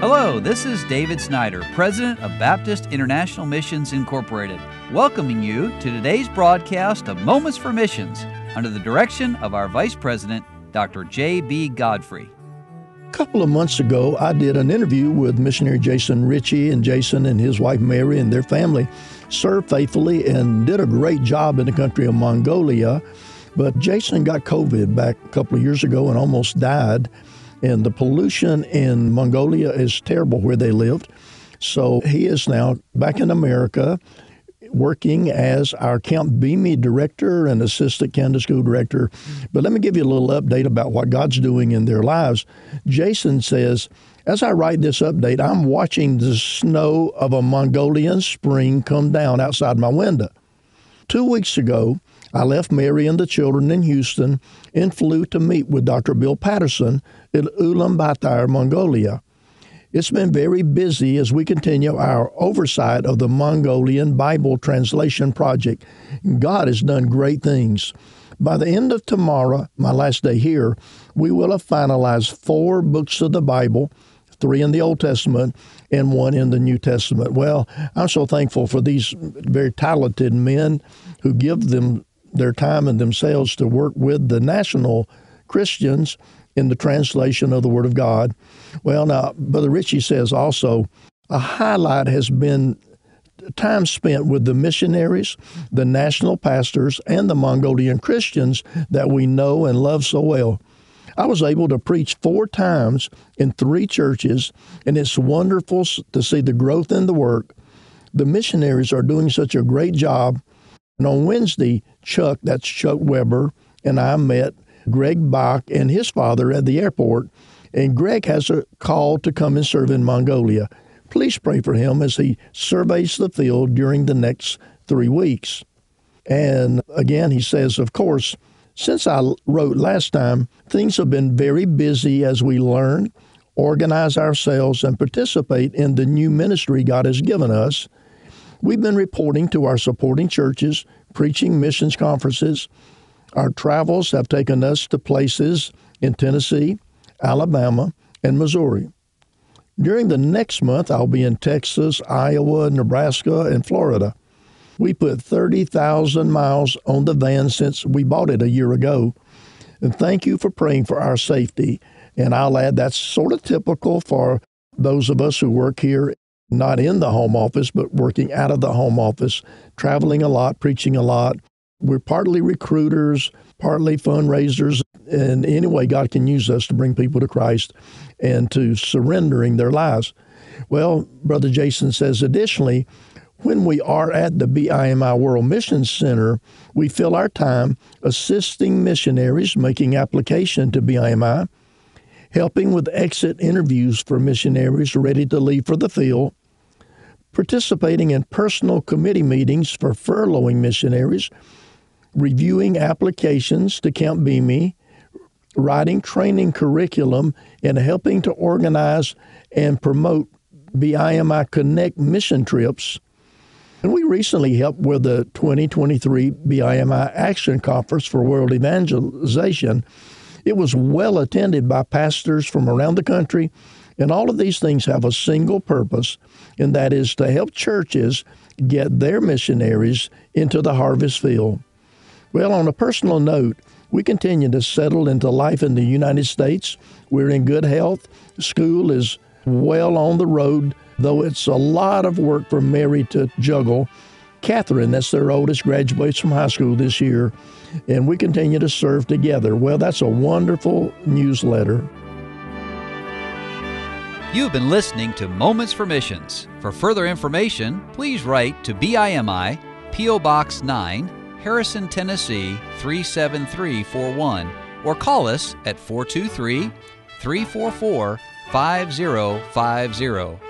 Hello, this is David Snyder, President of Baptist International Missions Incorporated, welcoming you to today's broadcast of Moments for Missions under the direction of our Vice President, Dr. J.B. Godfrey. A couple of months ago, I did an interview with missionary Jason Ritchie, and Jason and his wife Mary and their family served faithfully and did a great job in the country of Mongolia. But Jason got COVID back a couple of years ago and almost died. And the pollution in Mongolia is terrible where they lived. So he is now back in America working as our Camp Bimi director and assistant Candidate School director. But let me give you a little update about what God's doing in their lives. Jason says, as I write this update, I'm watching the snow of a Mongolian spring come down outside my window. Two weeks ago, I left Mary and the children in Houston and flew to meet with Dr. Bill Patterson in Ulaanbaatar, Mongolia. It's been very busy as we continue our oversight of the Mongolian Bible Translation Project. God has done great things. By the end of tomorrow, my last day here, we will have finalized four books of the Bible three in the Old Testament and one in the New Testament. Well, I'm so thankful for these very talented men who give them their time and themselves to work with the national Christians in the translation of the Word of God. Well, now, Brother Ritchie says also a highlight has been time spent with the missionaries, the national pastors, and the Mongolian Christians that we know and love so well. I was able to preach four times in three churches, and it's wonderful to see the growth in the work. The missionaries are doing such a great job. And on Wednesday, Chuck, that's Chuck Weber, and I met Greg Bach and his father at the airport. And Greg has a call to come and serve in Mongolia. Please pray for him as he surveys the field during the next three weeks. And again, he says, of course, since I wrote last time, things have been very busy as we learn, organize ourselves, and participate in the new ministry God has given us. We've been reporting to our supporting churches, preaching missions conferences. Our travels have taken us to places in Tennessee, Alabama, and Missouri. During the next month, I'll be in Texas, Iowa, Nebraska, and Florida. We put 30,000 miles on the van since we bought it a year ago. And thank you for praying for our safety. And I'll add that's sort of typical for those of us who work here, not in the home office, but working out of the home office, traveling a lot, preaching a lot. We're partly recruiters, partly fundraisers, and anyway, God can use us to bring people to Christ and to surrendering their lives. Well, Brother Jason says, additionally, when we are at the BIMI World Mission Center, we fill our time assisting missionaries making application to BIMI, helping with exit interviews for missionaries ready to leave for the field, participating in personal committee meetings for furloughing missionaries, reviewing applications to Camp Bimi, writing training curriculum, and helping to organize and promote BIMI Connect mission trips and we recently helped with the 2023 BIMI Action Conference for World Evangelization. It was well attended by pastors from around the country, and all of these things have a single purpose, and that is to help churches get their missionaries into the harvest field. Well, on a personal note, we continue to settle into life in the United States. We're in good health. School is well on the road though it's a lot of work for Mary to juggle. Catherine, that's their oldest, graduates from high school this year, and we continue to serve together. Well, that's a wonderful newsletter. You've been listening to Moments for Missions. For further information, please write to BIMI, P.O. Box 9, Harrison, Tennessee 37341, or call us at 423 344 5050